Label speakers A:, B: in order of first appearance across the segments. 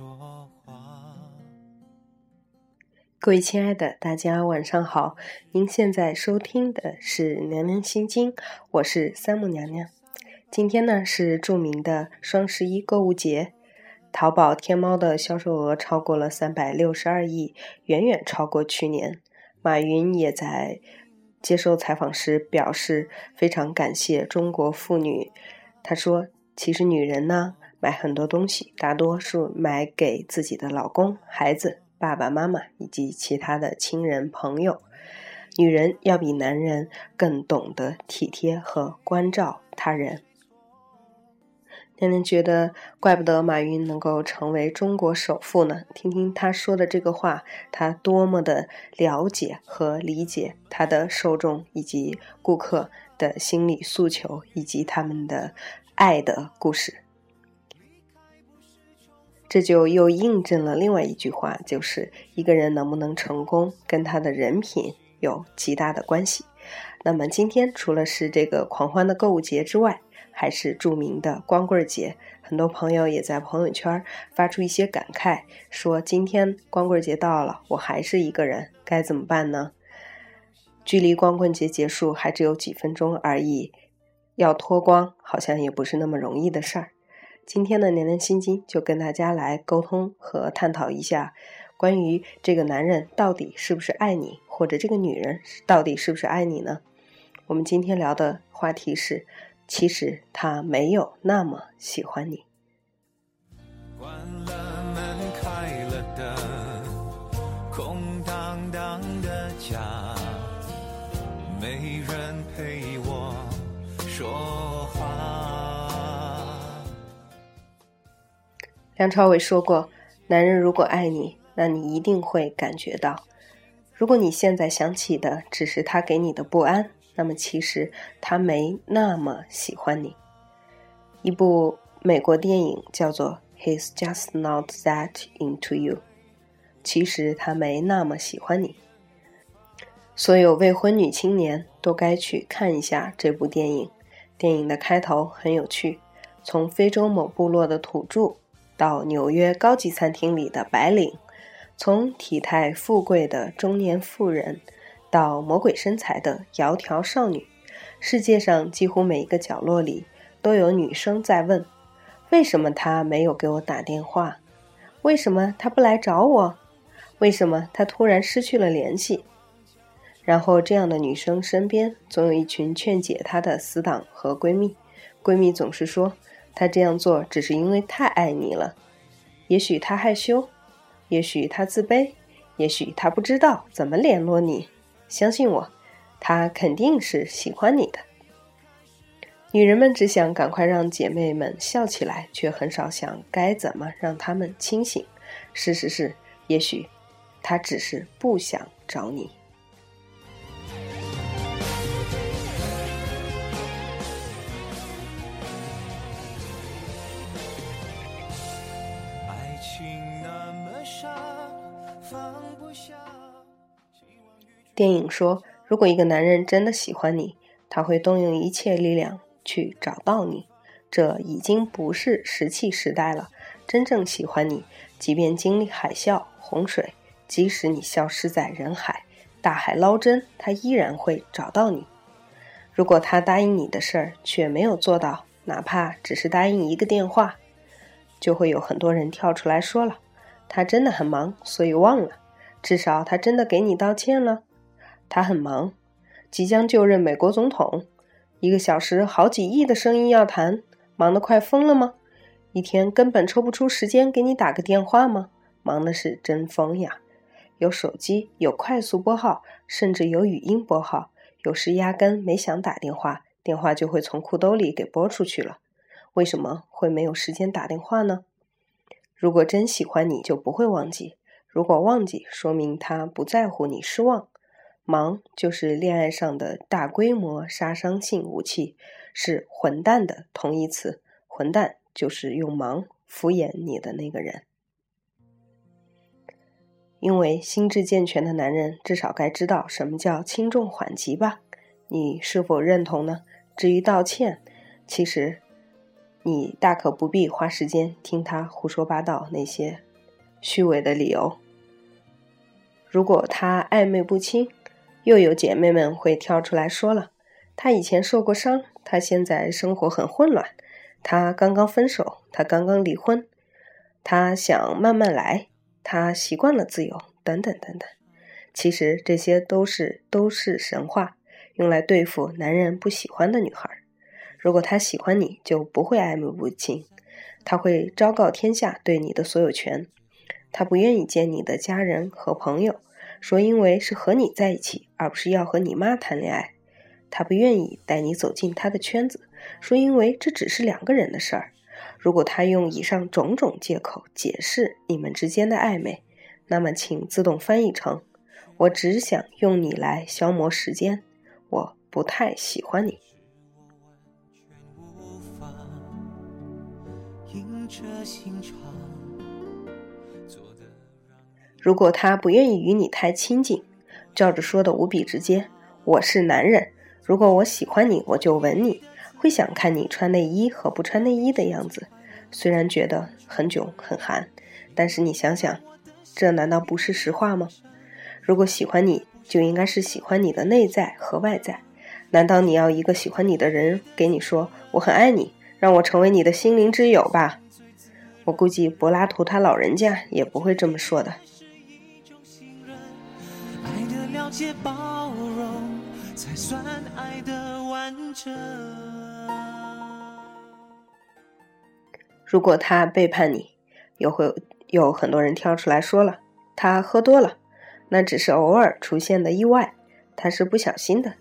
A: 说话。各位亲爱的，大家晚上好！您现在收听的是《娘娘心经》，我是三木娘娘。今天呢是著名的双十一购物节，淘宝、天猫的销售额超过了三百六十二亿，远远超过去年。马云也在接受采访时表示非常感谢中国妇女，他说：“其实女人呢买很多东西，大多数买给自己的老公、孩子。”爸爸妈妈以及其他的亲人朋友，女人要比男人更懂得体贴和关照他人。娘娘觉得，怪不得马云能够成为中国首富呢。听听他说的这个话，他多么的了解和理解他的受众以及顾客的心理诉求，以及他们的爱的故事。这就又印证了另外一句话，就是一个人能不能成功，跟他的人品有极大的关系。那么今天除了是这个狂欢的购物节之外，还是著名的光棍节。很多朋友也在朋友圈发出一些感慨，说今天光棍节到了，我还是一个人，该怎么办呢？距离光棍节结束还只有几分钟而已，要脱光好像也不是那么容易的事儿。今天的《年年心经》就跟大家来沟通和探讨一下，关于这个男人到底是不是爱你，或者这个女人到底是不是爱你呢？我们今天聊的话题是，其实他没有那么喜欢你。梁朝伟说过：“男人如果爱你，那你一定会感觉到。如果你现在想起的只是他给你的不安，那么其实他没那么喜欢你。”一部美国电影叫做《He's Just Not That Into You》，其实他没那么喜欢你。所有未婚女青年都该去看一下这部电影。电影的开头很有趣，从非洲某部落的土著。到纽约高级餐厅里的白领，从体态富贵的中年妇人，到魔鬼身材的窈窕少女，世界上几乎每一个角落里都有女生在问：为什么他没有给我打电话？为什么他不来找我？为什么他突然失去了联系？然后，这样的女生身边总有一群劝解她的死党和闺蜜，闺蜜总是说。他这样做只是因为太爱你了，也许他害羞，也许他自卑，也许他不知道怎么联络你。相信我，他肯定是喜欢你的。女人们只想赶快让姐妹们笑起来，却很少想该怎么让她们清醒。事实是，也许他只是不想找你。电影说，如果一个男人真的喜欢你，他会动用一切力量去找到你。这已经不是石器时代了。真正喜欢你，即便经历海啸、洪水，即使你消失在人海，大海捞针，他依然会找到你。如果他答应你的事儿却没有做到，哪怕只是答应一个电话，就会有很多人跳出来说了：“他真的很忙，所以忘了。”至少他真的给你道歉了。他很忙，即将就任美国总统，一个小时好几亿的生意要谈，忙得快疯了吗？一天根本抽不出时间给你打个电话吗？忙的是真疯呀！有手机，有快速拨号，甚至有语音拨号，有时压根没想打电话，电话就会从裤兜里给拨出去了。为什么会没有时间打电话呢？如果真喜欢你，就不会忘记；如果忘记，说明他不在乎你，失望。忙就是恋爱上的大规模杀伤性武器，是混蛋的同义词。混蛋就是用忙敷衍你的那个人。因为心智健全的男人至少该知道什么叫轻重缓急吧？你是否认同呢？至于道歉，其实你大可不必花时间听他胡说八道那些虚伪的理由。如果他暧昧不清，又有姐妹们会跳出来说了：他以前受过伤，他现在生活很混乱，他刚刚分手，他刚刚离婚，他想慢慢来，他习惯了自由，等等等等。其实这些都是都是神话，用来对付男人不喜欢的女孩。如果他喜欢你，就不会暧昧不清，他会昭告天下对你的所有权。他不愿意见你的家人和朋友，说因为是和你在一起，而不是要和你妈谈恋爱。他不愿意带你走进他的圈子，说因为这只是两个人的事儿。如果他用以上种种借口解释你们之间的暧昧，那么请自动翻译成。我只想用你来消磨时间，我不太喜欢你。如果他不愿意与你太亲近，照着说的无比直接。我是男人，如果我喜欢你，我就吻你，会想看你穿内衣和不穿内衣的样子。虽然觉得很囧很寒，但是你想想，这难道不是实话吗？如果喜欢你，就应该是喜欢你的内在和外在。难道你要一个喜欢你的人给你说“我很爱你，让我成为你的心灵之友吧”？我估计柏拉图他老人家也不会这么说的。些包容才算爱的如果他背叛你，又会有很多人跳出来说了，他喝多了。那只是偶尔出现的意外，他是不小心的。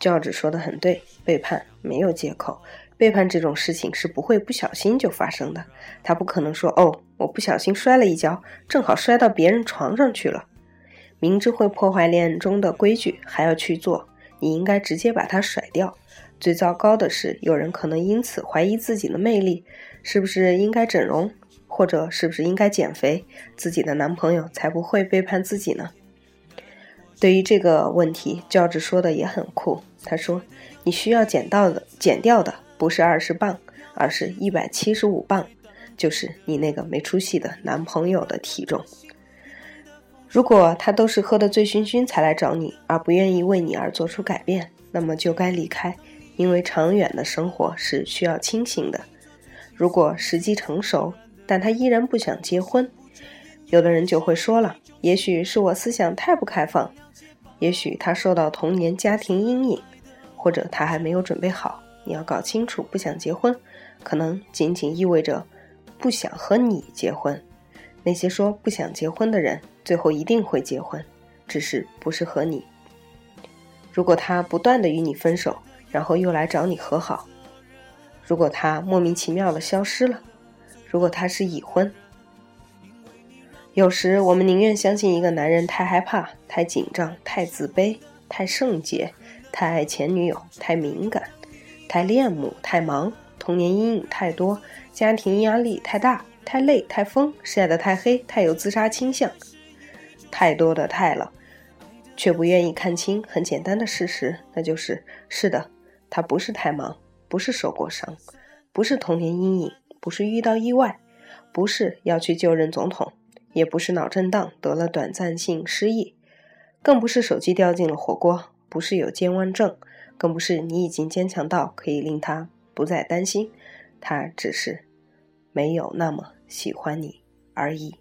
A: 教主说的很对，背叛没有借口，背叛这种事情是不会不小心就发生的。他不可能说：“哦，我不小心摔了一跤，正好摔到别人床上去了。”明知会破坏恋爱中的规矩还要去做，你应该直接把他甩掉。最糟糕的是，有人可能因此怀疑自己的魅力，是不是应该整容？或者是不是应该减肥，自己的男朋友才不会背叛自己呢？对于这个问题，教职说的也很酷。他说：“你需要减到的、减掉的不是二十磅，而是一百七十五磅，就是你那个没出息的男朋友的体重。如果他都是喝得醉醺醺才来找你，而不愿意为你而做出改变，那么就该离开，因为长远的生活是需要清醒的。如果时机成熟。”但他依然不想结婚，有的人就会说了：“也许是我思想太不开放，也许他受到童年家庭阴影，或者他还没有准备好。”你要搞清楚，不想结婚，可能仅仅意味着不想和你结婚。那些说不想结婚的人，最后一定会结婚，只是不是和你。如果他不断的与你分手，然后又来找你和好，如果他莫名其妙的消失了。如果他是已婚，有时我们宁愿相信一个男人太害怕、太紧张、太自卑、太圣洁、太爱前女友、太敏感、太恋母、太忙、童年阴影太多、家庭压力太大、太累、太疯、晒得太黑、太有自杀倾向，太多的太了，却不愿意看清很简单的事实，那就是是的，他不是太忙，不是受过伤，不是童年阴影。不是遇到意外，不是要去就任总统，也不是脑震荡得了短暂性失忆，更不是手机掉进了火锅，不是有健忘症，更不是你已经坚强到可以令他不再担心，他只是没有那么喜欢你而已。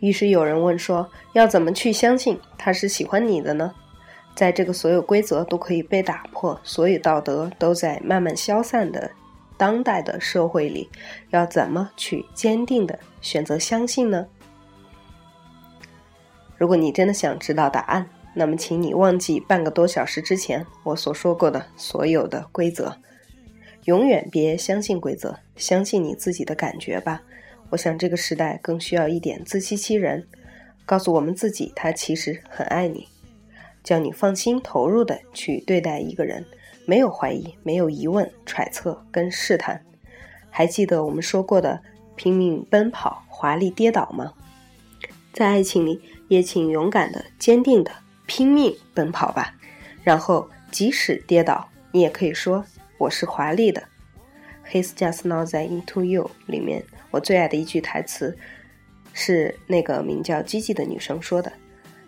A: 于是有人问说：“要怎么去相信他是喜欢你的呢？”在这个所有规则都可以被打破、所有道德都在慢慢消散的当代的社会里，要怎么去坚定的选择相信呢？如果你真的想知道答案，那么请你忘记半个多小时之前我所说过的所有的规则，永远别相信规则，相信你自己的感觉吧。我想这个时代更需要一点自欺欺人，告诉我们自己他其实很爱你，叫你放心投入的去对待一个人，没有怀疑，没有疑问、揣测跟试探，还记得我们说过的拼命奔跑、华丽跌倒吗？在爱情里，也请勇敢的、坚定的拼命奔跑吧。然后，即使跌倒，你也可以说我是华丽的。《He's Just Now Into You》里面，我最爱的一句台词是那个名叫吉吉的女生说的。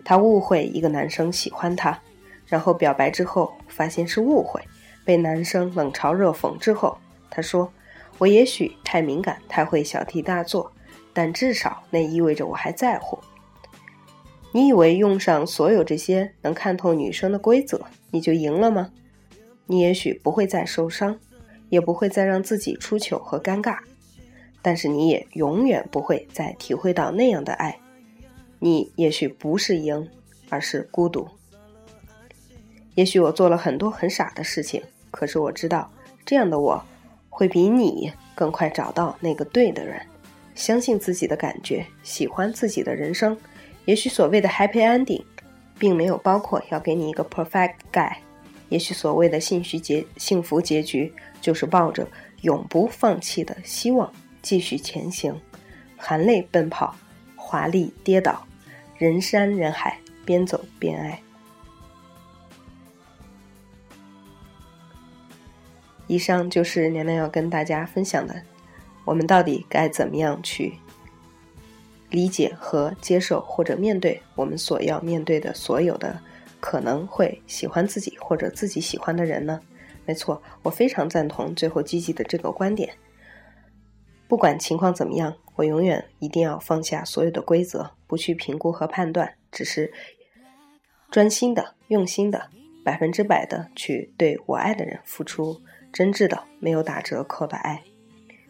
A: 她误会一个男生喜欢她，然后表白之后发现是误会，被男生冷嘲热讽之后，她说：“我也许太敏感，太会小题大做。”但至少那意味着我还在乎。你以为用上所有这些能看透女生的规则，你就赢了吗？你也许不会再受伤，也不会再让自己出糗和尴尬，但是你也永远不会再体会到那样的爱。你也许不是赢，而是孤独。也许我做了很多很傻的事情，可是我知道，这样的我会比你更快找到那个对的人。相信自己的感觉，喜欢自己的人生。也许所谓的 happy ending，并没有包括要给你一个 perfect guy。也许所谓的幸福结幸福结局，就是抱着永不放弃的希望继续前行，含泪奔跑，华丽跌倒，人山人海，边走边爱。以上就是娘娘要跟大家分享的。我们到底该怎么样去理解和接受，或者面对我们所要面对的所有的可能会喜欢自己或者自己喜欢的人呢？没错，我非常赞同最后积极的这个观点。不管情况怎么样，我永远一定要放下所有的规则，不去评估和判断，只是专心的、用心的、百分之百的去对我爱的人付出真挚的、没有打折扣的爱。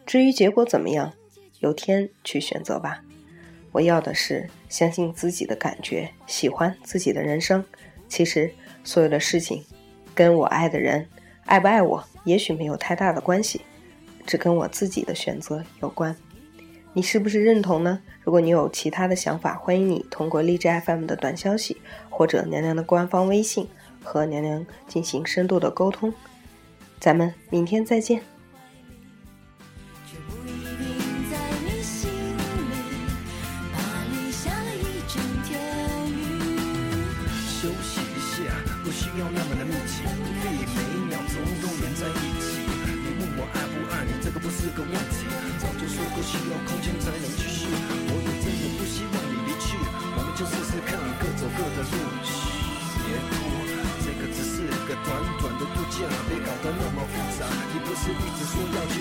A: 至于结果怎么样，由天去选择吧。我要的是相信自己的感觉，喜欢自己的人生。其实所有的事情，跟我爱的人爱不爱我，也许没有太大的关系，只跟我自己的选择有关。你是不是认同呢？如果你有其他的想法，欢迎你通过荔枝 FM 的短消息或者娘娘的官方微信和娘娘进行深度的沟通。咱们明天再见。样子。
B: 早就说过需要空间才能继续。我也真的不希望你离去，我们就试试看，各走各的路。别哭，这个只是个短短的度假，别搞得那么复杂。你不是一直说要去？